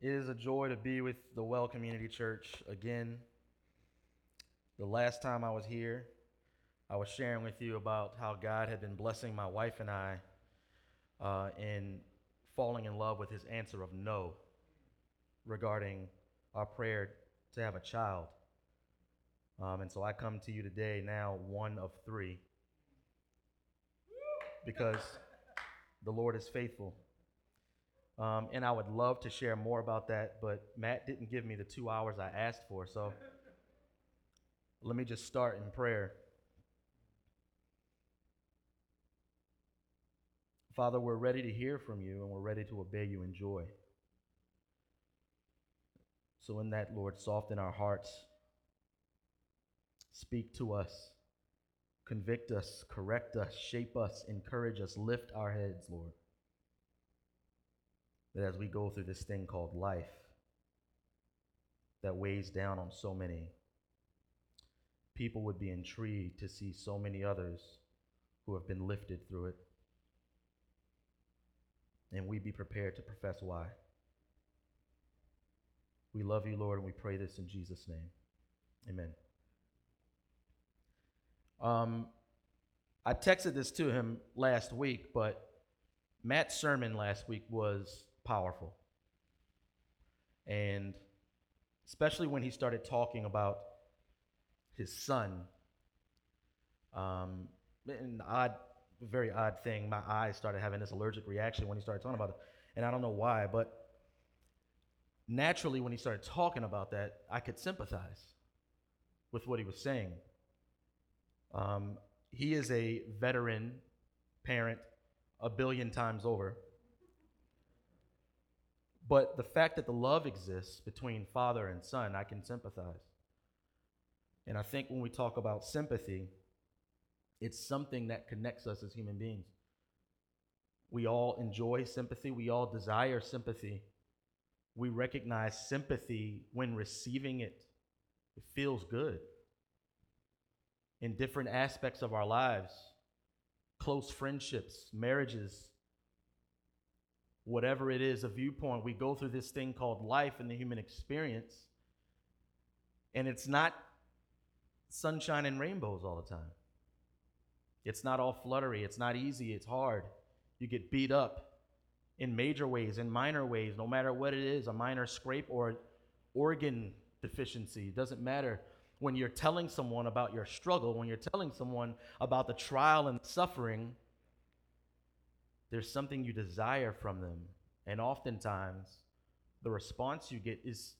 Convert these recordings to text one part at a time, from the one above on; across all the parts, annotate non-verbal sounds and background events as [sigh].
It is a joy to be with the Well Community Church again. The last time I was here, I was sharing with you about how God had been blessing my wife and I uh, in falling in love with his answer of no regarding our prayer to have a child. Um, and so I come to you today, now one of three, because the Lord is faithful. Um, and I would love to share more about that, but Matt didn't give me the two hours I asked for. So [laughs] let me just start in prayer. Father, we're ready to hear from you and we're ready to obey you in joy. So, in that, Lord, soften our hearts. Speak to us. Convict us, correct us, shape us, encourage us, lift our heads, Lord. That as we go through this thing called life that weighs down on so many, people would be intrigued to see so many others who have been lifted through it. And we be prepared to profess why. We love you, Lord, and we pray this in Jesus' name. Amen. Um, I texted this to him last week, but Matt's sermon last week was powerful. And especially when he started talking about his son. Um, an odd, very odd thing. My eyes started having this allergic reaction when he started talking about it. And I don't know why, but naturally, when he started talking about that, I could sympathize with what he was saying. Um, he is a veteran parent a billion times over. But the fact that the love exists between father and son, I can sympathize. And I think when we talk about sympathy, it's something that connects us as human beings. We all enjoy sympathy, we all desire sympathy. We recognize sympathy when receiving it, it feels good in different aspects of our lives close friendships, marriages, whatever it is, a viewpoint. We go through this thing called life and the human experience, and it's not sunshine and rainbows all the time. It's not all fluttery, it's not easy, it's hard. You get beat up in major ways, in minor ways, no matter what it is a minor scrape or organ deficiency, it doesn't matter when you're telling someone about your struggle, when you're telling someone about the trial and suffering, there's something you desire from them. And oftentimes, the response you get is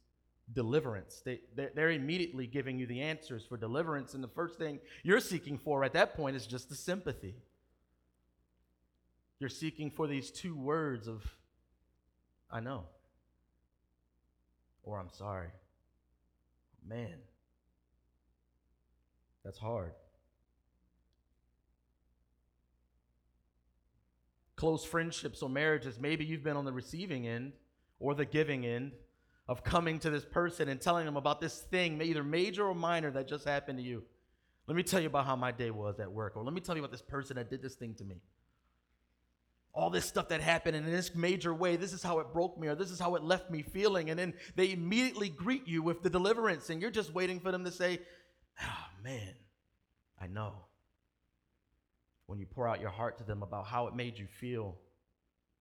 deliverance. They, they're immediately giving you the answers for deliverance. And the first thing you're seeking for at that point is just the sympathy. You're seeking for these two words of, I know, or I'm sorry. Man. That's hard. Close friendships or marriages, maybe you've been on the receiving end or the giving end of coming to this person and telling them about this thing, either major or minor, that just happened to you. Let me tell you about how my day was at work, or let me tell you about this person that did this thing to me. All this stuff that happened in this major way, this is how it broke me, or this is how it left me feeling. And then they immediately greet you with the deliverance, and you're just waiting for them to say, oh, man, I know. When you pour out your heart to them about how it made you feel,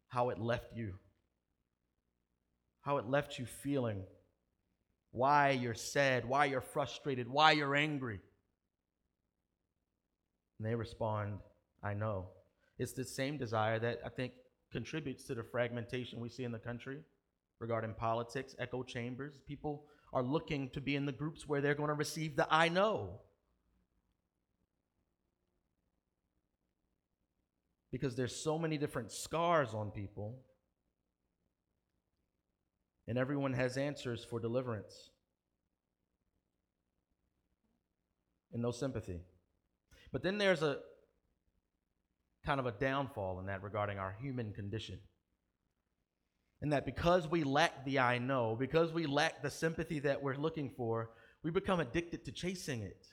how it left you, how it left you feeling, why you're sad, why you're frustrated, why you're angry. And they respond, I know. It's the same desire that I think contributes to the fragmentation we see in the country regarding politics, echo chambers. People are looking to be in the groups where they're going to receive the I know. Because there's so many different scars on people, and everyone has answers for deliverance and no sympathy. But then there's a kind of a downfall in that regarding our human condition. And that because we lack the I know, because we lack the sympathy that we're looking for, we become addicted to chasing it.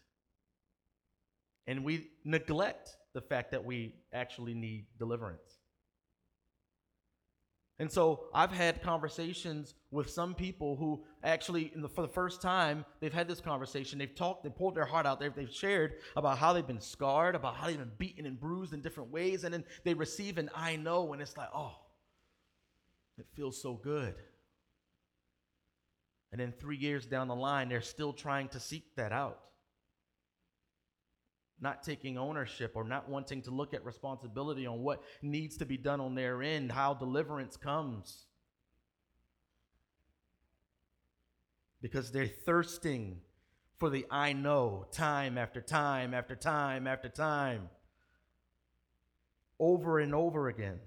And we neglect the fact that we actually need deliverance. And so I've had conversations with some people who actually, the, for the first time, they've had this conversation. They've talked, they pulled their heart out. They've, they've shared about how they've been scarred, about how they've been beaten and bruised in different ways. And then they receive an I know, and it's like, oh, it feels so good. And then three years down the line, they're still trying to seek that out not taking ownership or not wanting to look at responsibility on what needs to be done on their end, how deliverance comes. Because they're thirsting for the I know time after time after time after time, over and over again.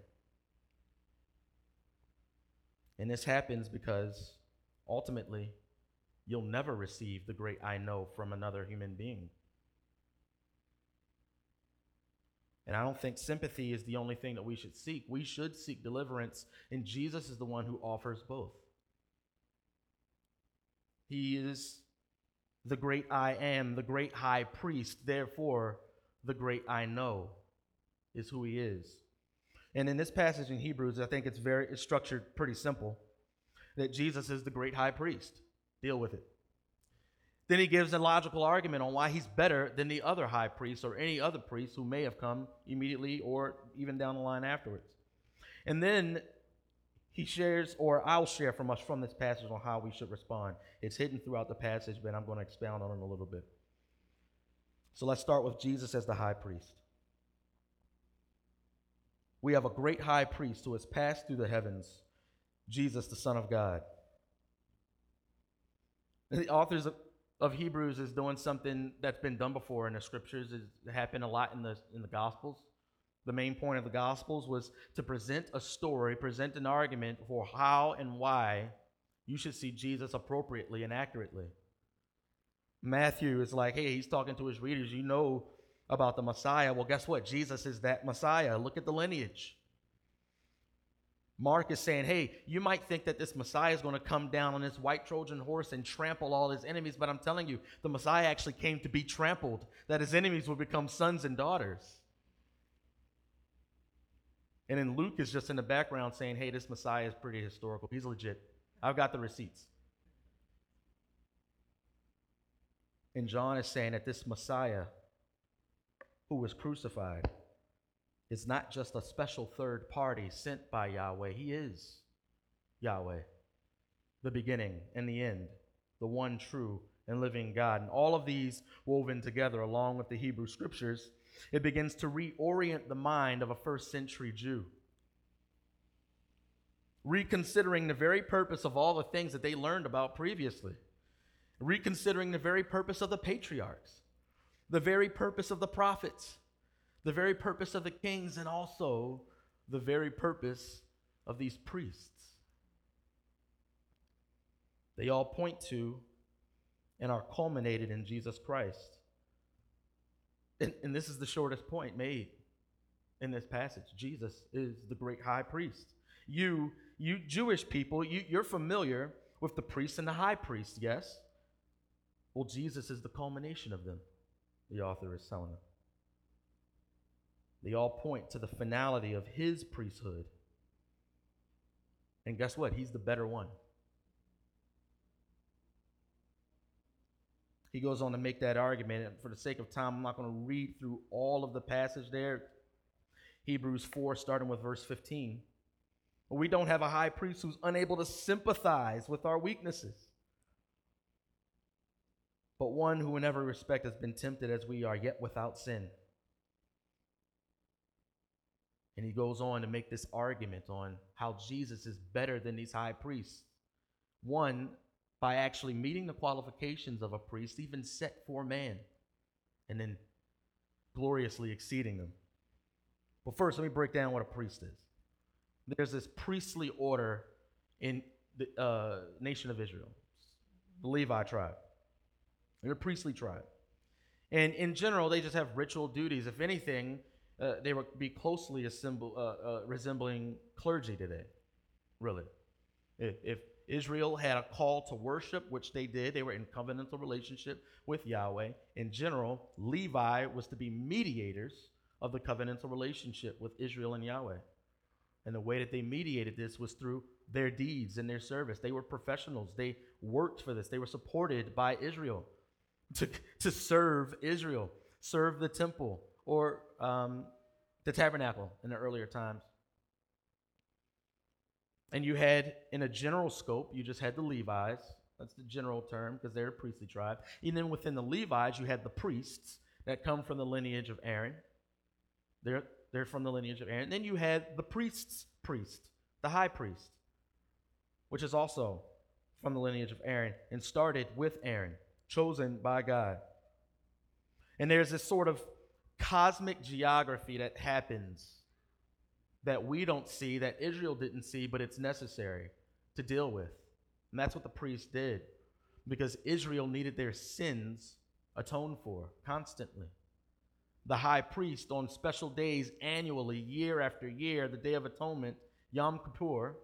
And this happens because ultimately, you'll never receive the great I know from another human being. And I don't think sympathy is the only thing that we should seek. We should seek deliverance, and Jesus is the one who offers both. He is the great I am, the great high priest. Therefore, the great I know is who he is. And in this passage in Hebrews, I think it's very it's structured pretty simple that Jesus is the great high priest. Deal with it. Then he gives a logical argument on why he's better than the other high priests or any other priest who may have come immediately or even down the line afterwards. And then he shares, or I'll share from us from this passage on how we should respond. It's hidden throughout the passage, but I'm going to expound on it a little bit. So let's start with Jesus as the high priest. We have a great high priest who has passed through the heavens, Jesus, the Son of God. The authors of of Hebrews is doing something that's been done before in the scriptures. It happened a lot in the in the Gospels. The main point of the Gospels was to present a story, present an argument for how and why you should see Jesus appropriately and accurately. Matthew is like, hey, he's talking to his readers. You know about the Messiah. Well, guess what? Jesus is that Messiah. Look at the lineage. Mark is saying, hey, you might think that this Messiah is going to come down on this white Trojan horse and trample all his enemies, but I'm telling you, the Messiah actually came to be trampled, that his enemies would become sons and daughters. And then Luke is just in the background saying, hey, this Messiah is pretty historical. He's legit. I've got the receipts. And John is saying that this Messiah who was crucified is not just a special third party sent by Yahweh. He is Yahweh, the beginning and the end, the one true and living God. And all of these woven together, along with the Hebrew scriptures, it begins to reorient the mind of a first century Jew. Reconsidering the very purpose of all the things that they learned about previously, reconsidering the very purpose of the patriarchs, the very purpose of the prophets, the very purpose of the kings and also the very purpose of these priests. They all point to and are culminated in Jesus Christ. And, and, this is the shortest point made in this passage. Jesus is the great high priest. You, you Jewish people, you, you're familiar with the priest and the high priest, yes? Well, Jesus is the culmination of them, the author is telling them. They all point to the finality of his priesthood. And guess what? He's the better one. He goes on to make that argument. And for the sake of time, I'm not going to read through all of the passage there. Hebrews 4, starting with verse 15. We don't have a high priest who's unable to sympathize with our weaknesses, but one who, in every respect, has been tempted as we are, yet without sin. And he goes on to make this argument on how Jesus is better than these high priests. One, by actually meeting the qualifications of a priest, even set for man, and then gloriously exceeding them. But first, let me break down what a priest is. There's this priestly order in the uh, nation of Israel, the Levi tribe. They're a priestly tribe. And in general, they just have ritual duties. If anything, uh, they would be closely assemble, uh, uh, resembling clergy today, really. If, if, Israel had a call to worship, which they did, they were in covenantal relationship with Yahweh. In general, Levi was to be mediators of the covenantal relationship with Israel and Yahweh. And the way that they mediated this was through their deeds and their service. They were professionals. They worked for this. They were supported by Israel to, to serve Israel, serve the temple or um, the tabernacle in the earlier times. And you had, in a general scope, you just had the Levites. That's the general term because they're a priestly tribe. And then within the Levites, you had the priests that come from the lineage of Aaron. They're, they're from the lineage of Aaron. And Then you had the priest's priest, the high priest, which is also from the lineage of Aaron and started with Aaron, chosen by God. And there's this sort of cosmic geography that happens that we don't see, that Israel didn't see, but it's necessary to deal with. And that's what the priests did because Israel needed their sins atoned for constantly. The high priest, on special days annually, year after year, the Day of Atonement, Yom Kippur,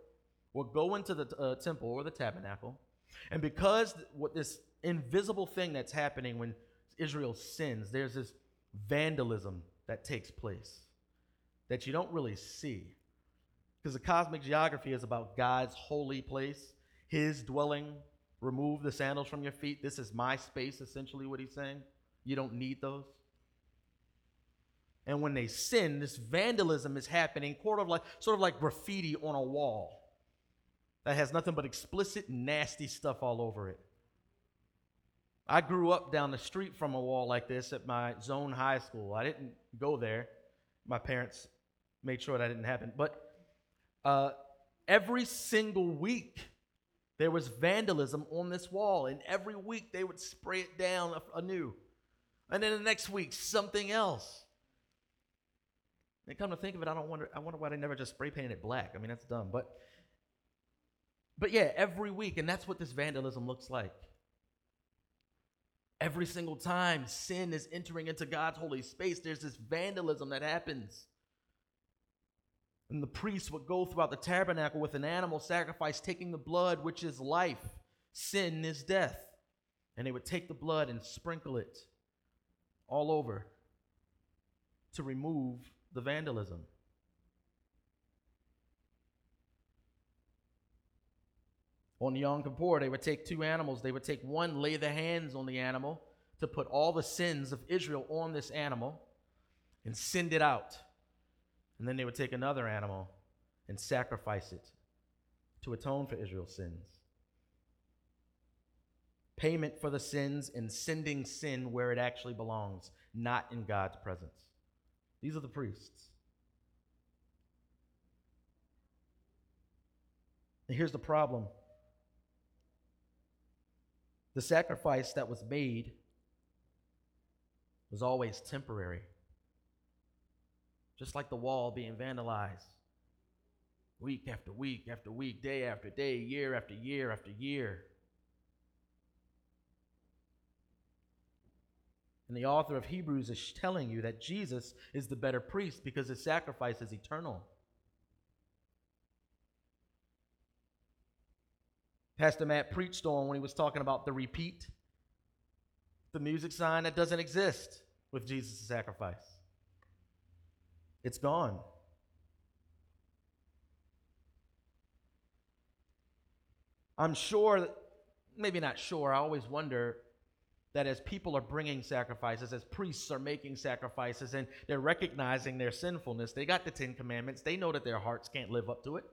will go into the uh, temple or the tabernacle. And because what this invisible thing that's happening when Israel sins, there's this vandalism that takes place that you don't really see. Because the cosmic geography is about God's holy place, his dwelling. Remove the sandals from your feet. This is my space, essentially, what he's saying. You don't need those. And when they sin, this vandalism is happening, sort of like, sort of like graffiti on a wall that has nothing but explicit, nasty stuff all over it. I grew up down the street from a wall like this at my zone high school. I didn't go there. My parents made sure that didn't happen. But uh, every single week, there was vandalism on this wall, and every week they would spray it down anew. And then the next week, something else. And come to think of it, I don't wonder. I wonder why they never just spray painted it black. I mean, that's dumb. But, but yeah, every week, and that's what this vandalism looks like. Every single time sin is entering into God's holy space, there's this vandalism that happens. And the priests would go throughout the tabernacle with an animal sacrifice, taking the blood, which is life. Sin is death. And they would take the blood and sprinkle it all over to remove the vandalism. On Yom Kippur, they would take two animals. They would take one, lay the hands on the animal to put all the sins of Israel on this animal and send it out. And then they would take another animal and sacrifice it to atone for Israel's sins. Payment for the sins and sending sin where it actually belongs, not in God's presence. These are the priests. And here's the problem the sacrifice that was made was always temporary just like the wall being vandalized week after week after week, day after day, year after year after year. And the author of Hebrews is telling you that Jesus is the better priest because his sacrifice is eternal. Pastor Matt preached on when he was talking about the repeat, the music sign that doesn't exist with Jesus' sacrifice. It's gone. I'm sure, that, maybe not sure, I always wonder that as people are bringing sacrifices, as priests are making sacrifices, and they're recognizing their sinfulness, they got the Ten Commandments, they know that their hearts can't live up to it.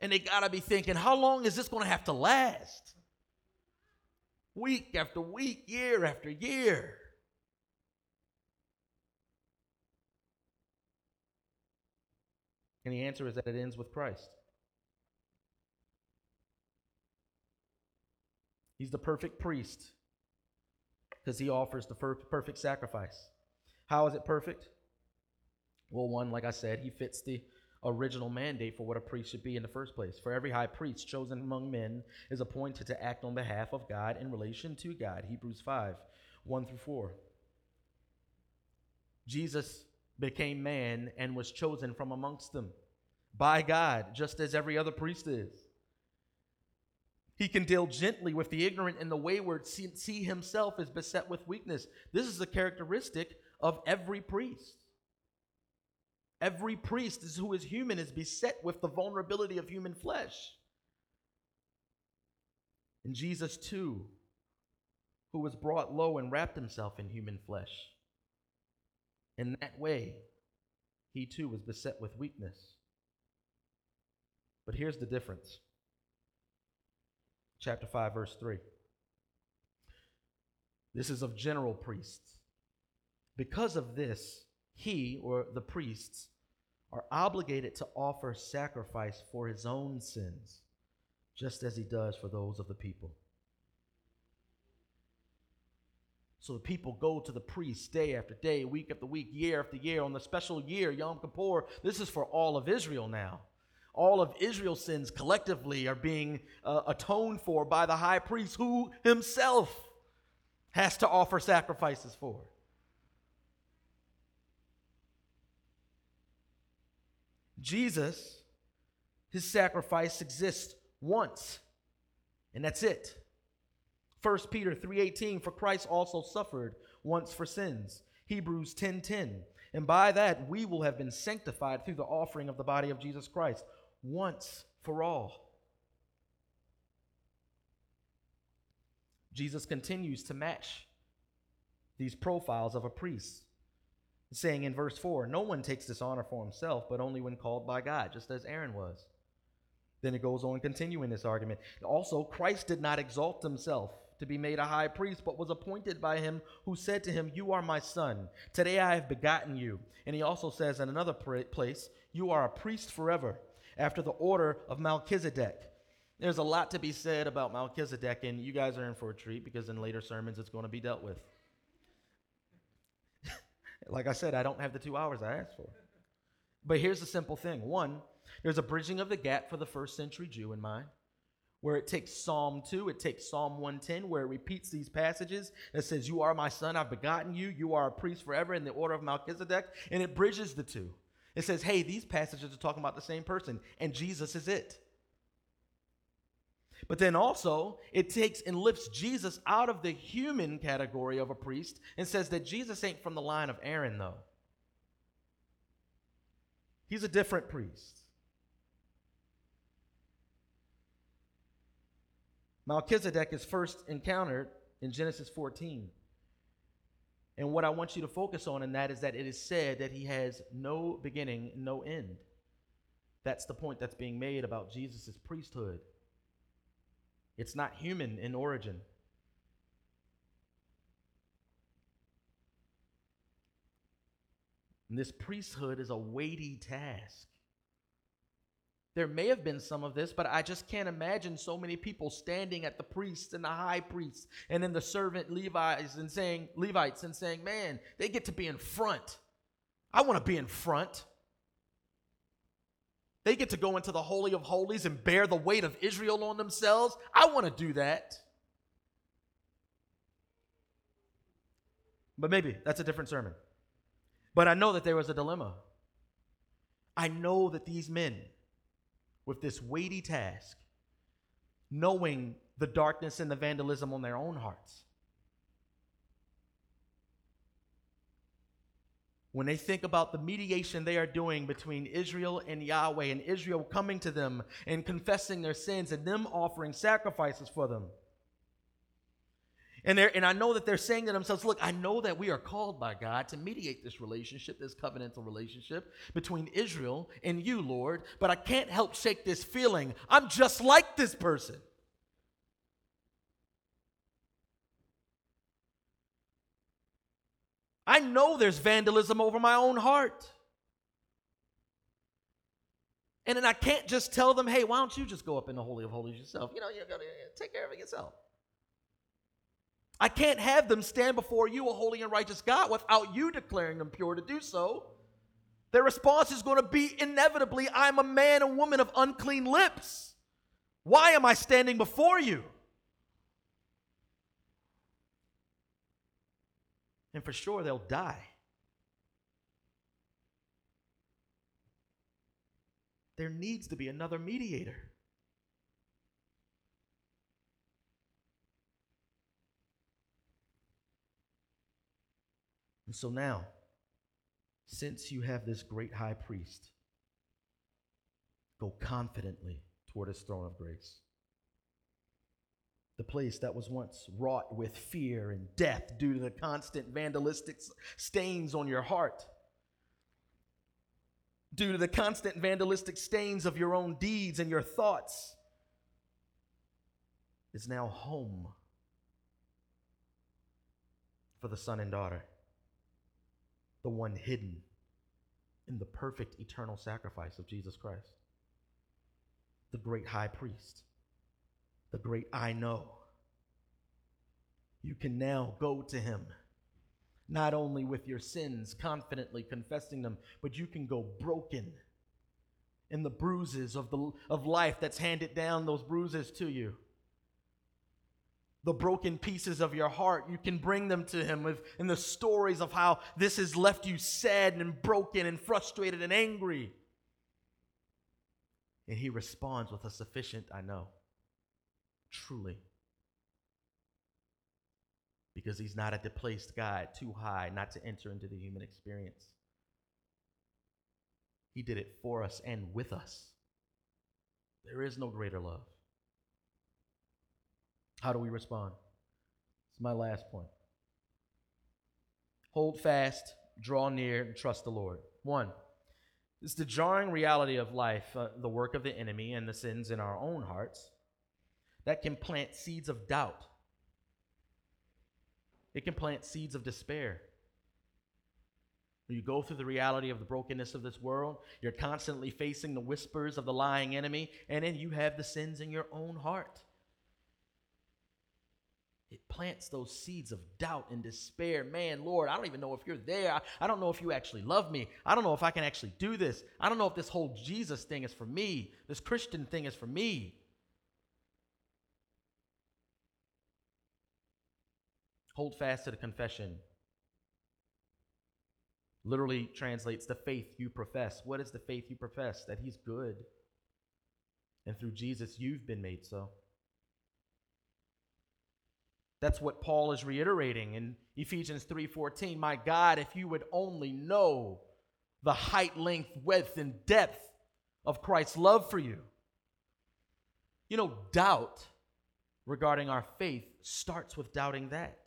And they got to be thinking, how long is this going to have to last? Week after week, year after year. And the answer is that it ends with Christ. He's the perfect priest because he offers the perfect sacrifice. How is it perfect? Well, one, like I said, he fits the original mandate for what a priest should be in the first place. For every high priest chosen among men is appointed to act on behalf of God in relation to God. Hebrews 5 1 through 4. Jesus became man and was chosen from amongst them by God, just as every other priest is. He can deal gently with the ignorant and the wayward, see, see himself as beset with weakness. This is a characteristic of every priest. Every priest who is human is beset with the vulnerability of human flesh. And Jesus, too, who was brought low and wrapped himself in human flesh. In that way, he too was beset with weakness. But here's the difference. Chapter 5, verse 3. This is of general priests. Because of this, he, or the priests, are obligated to offer sacrifice for his own sins, just as he does for those of the people. So the people go to the priest day after day, week after week, year after year on the special year, Yom Kippur. This is for all of Israel now. All of Israel's sins collectively are being uh, atoned for by the high priest, who himself has to offer sacrifices for. Jesus, his sacrifice exists once, and that's it. 1 Peter 3:18 for Christ also suffered once for sins. Hebrews 10:10 and by that we will have been sanctified through the offering of the body of Jesus Christ once for all. Jesus continues to match these profiles of a priest saying in verse 4 No one takes this honor for himself, but only when called by God, just as Aaron was. Then it goes on continuing this argument. Also, Christ did not exalt himself to be made a high priest, but was appointed by him who said to him, You are my son. Today I have begotten you. And he also says in another place, You are a priest forever, after the order of Melchizedek. There's a lot to be said about Melchizedek, and you guys are in for a treat because in later sermons it's going to be dealt with. Like I said, I don't have the two hours I asked for. But here's the simple thing one, there's a bridging of the gap for the first century Jew in mind, where it takes Psalm 2, it takes Psalm 110, where it repeats these passages that says, You are my son, I've begotten you, you are a priest forever in the order of Melchizedek, and it bridges the two. It says, Hey, these passages are talking about the same person, and Jesus is it. But then also, it takes and lifts Jesus out of the human category of a priest and says that Jesus ain't from the line of Aaron, though. He's a different priest. Melchizedek is first encountered in Genesis 14. And what I want you to focus on in that is that it is said that he has no beginning, no end. That's the point that's being made about Jesus' priesthood. It's not human in origin. And this priesthood is a weighty task. There may have been some of this, but I just can't imagine so many people standing at the priests and the high priests and then the servant Levites and saying Levites and saying, "Man, they get to be in front. I want to be in front." They get to go into the Holy of Holies and bear the weight of Israel on themselves. I want to do that. But maybe that's a different sermon. But I know that there was a dilemma. I know that these men, with this weighty task, knowing the darkness and the vandalism on their own hearts, when they think about the mediation they are doing between Israel and Yahweh, and Israel coming to them and confessing their sins, and them offering sacrifices for them. And, and I know that they're saying to themselves, look, I know that we are called by God to mediate this relationship, this covenantal relationship between Israel and you, Lord, but I can't help shake this feeling. I'm just like this person. I know there's vandalism over my own heart. And then I can't just tell them, hey, why don't you just go up in the Holy of Holies yourself? You know, you're going to take care of it yourself. I can't have them stand before you, a holy and righteous God, without you declaring them pure to do so. Their response is going to be inevitably, I'm a man and woman of unclean lips. Why am I standing before you? And for sure they'll die. There needs to be another mediator. And so now, Since you have this great high priest, go confidently toward his throne of grace. The place that was once wrought with fear and death due to the constant vandalistic stains on your heart, due to the constant vandalistic stains of your own deeds and your thoughts, is now home for the son and daughter, the one hidden in the perfect eternal sacrifice of Jesus Christ, the great high priest, the great I know. You can now go to him, not only with your sins, confidently confessing them, but you can go broken in the bruises of, the, of life that's handed down those bruises to you the broken pieces of your heart. You can bring them to Him with, in the stories of how this has left you sad and broken and frustrated and angry. And He responds with a sufficient, I know. Truly. Because He's not a deplaced God, too high not to enter into the human experience. He did it for us and with us. There is no greater love. How do we respond? It's my last point. Hold fast, draw near, and trust the Lord. One, it's the jarring reality of life, uh, the work of the enemy, and the sins in our own hearts that can plant seeds of doubt. It can plant seeds of despair. When you go through the reality of the brokenness of this world, you're constantly facing the whispers of the lying enemy, and then you have the sins in your own heart it plants those seeds of doubt and despair. Man, Lord, I don't even know if you're there. I, I, don't know if you actually love me. I don't know if I can actually do this. I don't know if this whole Jesus thing is for me. This Christian thing is for me. Hold fast to the confession. Literally translates the faith you profess. What is the faith you profess? That He's good. And through Jesus, you've been made so. That's what Paul is reiterating in Ephesians 3:14. My God, if you would only know the height, length, width, and depth of Christ's love for you. You know, doubt regarding our faith starts with doubting that.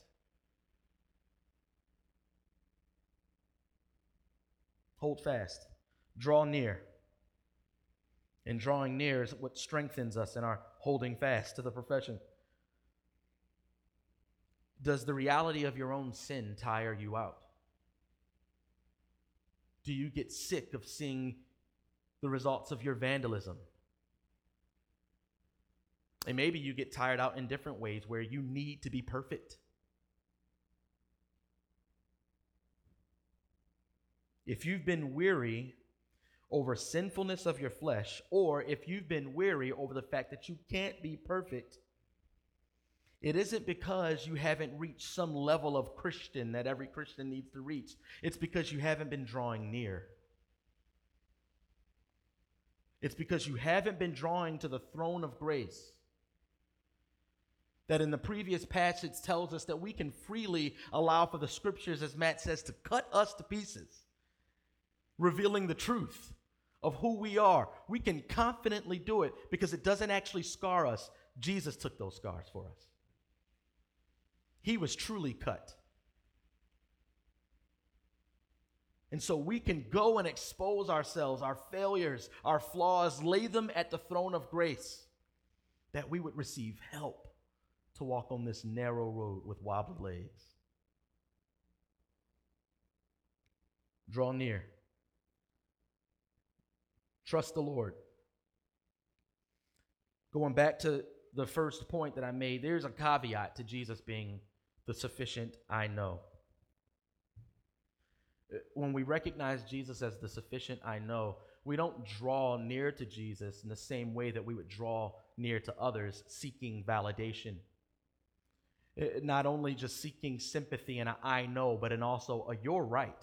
Hold fast, draw near. And drawing near is what strengthens us in our holding fast to the profession. Does the reality of your own sin tire you out? Do you get sick of seeing the results of your vandalism? And maybe you get tired out in different ways where you need to be perfect. If you've been weary over sinfulness of your flesh, or if you've been weary over the fact that you can't be perfect, it isn't because you haven't reached some level of Christian that every Christian needs to reach. It's because you haven't been drawing near. It's because you haven't been drawing to the throne of grace. That in the previous passage tells us that we can freely allow for the scriptures, as Matt says, to cut us to pieces, revealing the truth of who we are. We can confidently do it because it doesn't actually scar us. Jesus took those scars for us. He was truly cut. And so we can go and expose ourselves, our failures, our flaws, lay them at the throne of grace, that we would receive help to walk on this narrow road with wobbly legs. Draw near. Trust the Lord. Going back to the first point that I made, there's a caveat to Jesus being the sufficient I know. When we recognize Jesus as the sufficient I know, we don't draw near to Jesus in the same way that we would draw near to others seeking validation. Uh, not only just seeking sympathy and I know, but in also a you're right.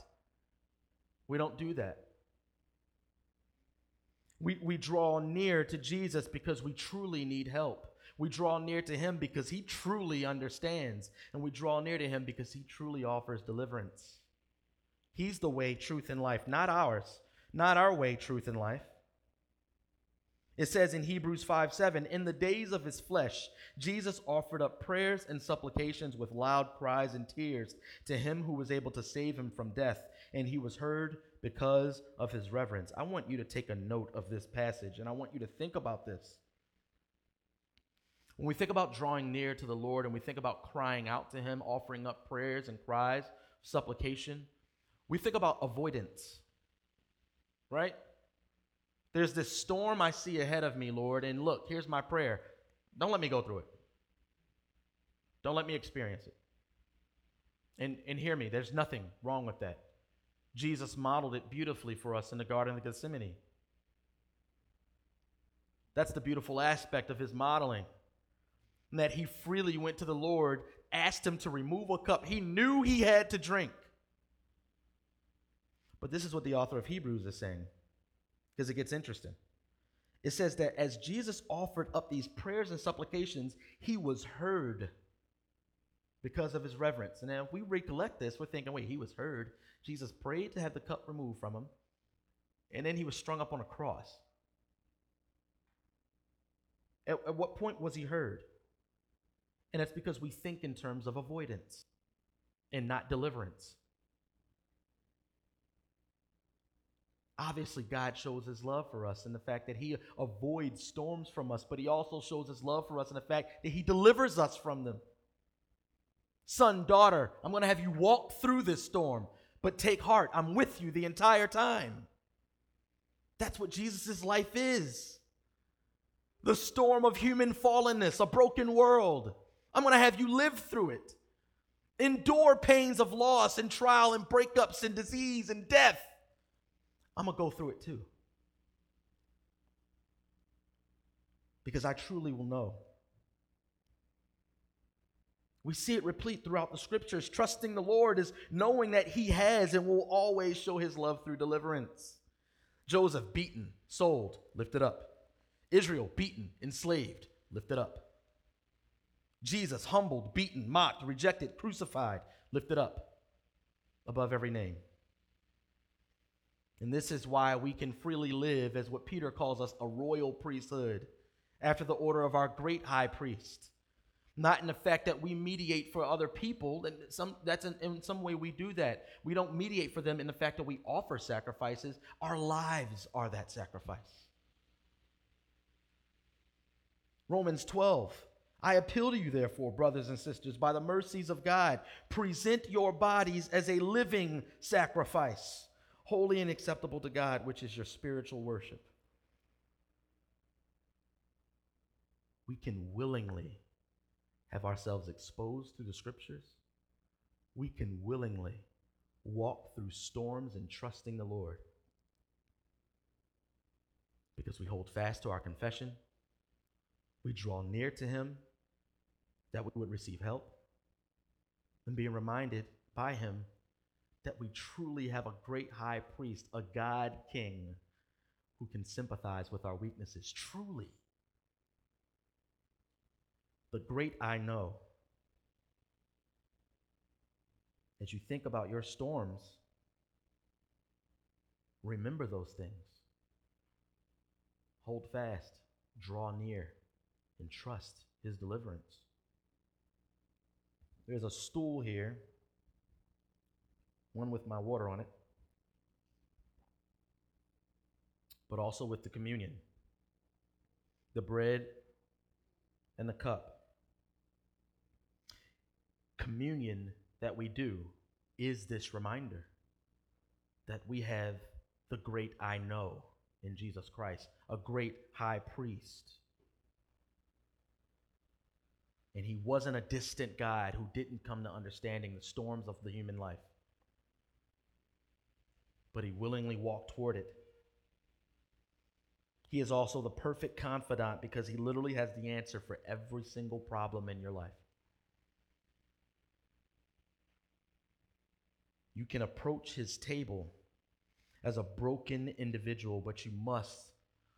We don't do that. We, we draw near to Jesus because we truly need help. We draw near to him because he truly understands, and we draw near to him because he truly offers deliverance. He's the way, truth, and life, not ours, not our way, truth, and life. It says in Hebrews 5 7, in the days of his flesh, Jesus offered up prayers and supplications with loud cries and tears to him who was able to save him from death, and he was heard because of his reverence. I want you to take a note of this passage, and I want you to think about this. When we think about drawing near to the Lord and we think about crying out to him, offering up prayers and cries, supplication, we think about avoidance, right? There's this storm I see ahead of me, Lord, and look, here's my prayer. Don't let me go through it. Don't let me experience it. And, and hear me, there's nothing wrong with that. Jesus modeled it beautifully for us in the Garden of Gethsemane. That's the beautiful aspect of his modeling. And that he freely went to the Lord, asked him to remove a cup he knew he had to drink. But this is what the author of Hebrews is saying because it gets interesting. It says that as Jesus offered up these prayers and supplications, he was heard because of his reverence. And now if we recollect this, we're thinking, wait, he was heard. Jesus prayed to have the cup removed from him, and then he was strung up on a cross. At, at what point was he heard? And that's because we think in terms of avoidance and not deliverance. Obviously, God shows his love for us in the fact that he avoids storms from us, but he also shows his love for us in the fact that he delivers us from them. Son, daughter, I'm going to have you walk through this storm, but take heart. I'm with you the entire time. That's what Jesus' life is the storm of human fallenness, a broken world. I'm going to have you live through it. Endure pains of loss and trial and breakups and disease and death. I'm going to go through it too. Because I truly will know. We see it replete throughout the scriptures. Trusting the Lord is knowing that He has and will always show His love through deliverance. Joseph, beaten, sold, lifted up. Israel, beaten, enslaved, lifted up. Jesus, humbled, beaten, mocked, rejected, crucified, lifted up above every name. And this is why we can freely live as what Peter calls us a royal priesthood, after the order of our great high priest. Not in the fact that we mediate for other people, and some, that's in, in some way we do that. We don't mediate for them in the fact that we offer sacrifices. Our lives are that sacrifice. Romans 12. I appeal to you, therefore, brothers and sisters, by the mercies of God, present your bodies as a living sacrifice holy and acceptable to God, which is your spiritual worship. We can willingly have ourselves exposed through the scriptures. We can willingly walk through storms and trusting the Lord because we hold fast to our confession. We draw near to Him that we would receive help and being reminded by Him that we truly have a great high priest, a God king, who can sympathize with our weaknesses. Truly. The great I know. As you think about your storms, remember those things. Hold fast, draw near, and trust his deliverance. There's a stool here one with my water on it, but also with the communion, the bread and the cup. Communion that we do is this reminder that we have the great I know in Jesus Christ, a great high priest. And he wasn't a distant God who didn't come to understanding the storms of the human life but he willingly walked toward it. He is also the perfect confidant because he literally has the answer for every single problem in your life. You can approach his table as a broken individual, but you must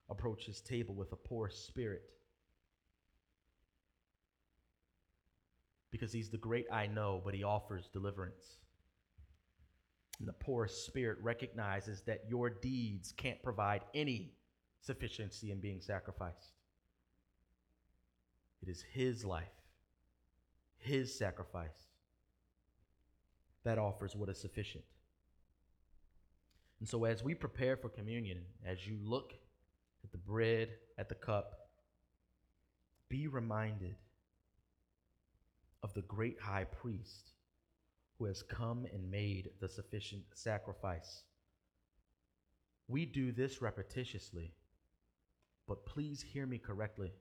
approach his table with a poor spirit. Because he's the great I know, but he offers deliverance. And the poor spirit recognizes that your deeds can't provide any sufficiency in being sacrificed. It is His life, His sacrifice, that offers what is sufficient. And so, as we prepare for communion, as you look at the bread, at the cup, be reminded of the great high priest who has come and made the sufficient sacrifice. We do this repetitiously, but please hear me correctly.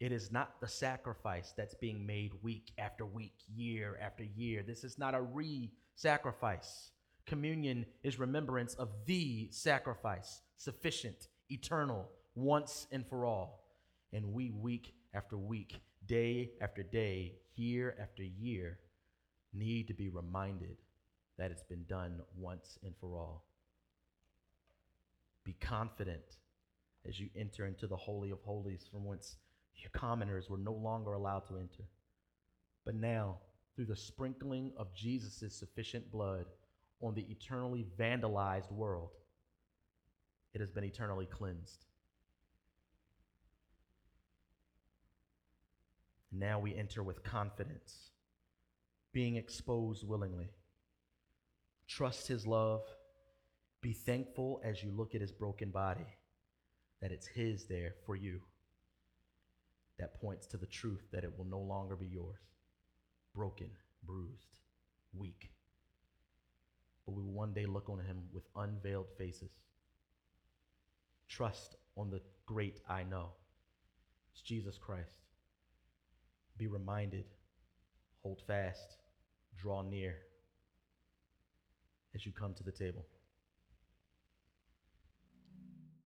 It is not the sacrifice that's being made week after week, year after year. This is not a re sacrifice. Communion is remembrance of the sacrifice, sufficient, eternal, once and for all. And we, week after week, day after day, year after year, need to be reminded that it's been done once and for all. Be confident as you enter into the Holy of Holies, from whence your commoners were no longer allowed to enter. But now, through the sprinkling of Jesus' sufficient blood on the eternally vandalized world, it has been eternally cleansed. Now we enter with confidence, being exposed willingly. Trust his love. Be thankful as you look at his broken body that it's his there for you. That points to the truth that it will no longer be yours. Broken, bruised, weak. But we will one day look on him with unveiled faces. Trust on the great I know. It's Jesus Christ be reminded, hold fast, draw near as you come to the table.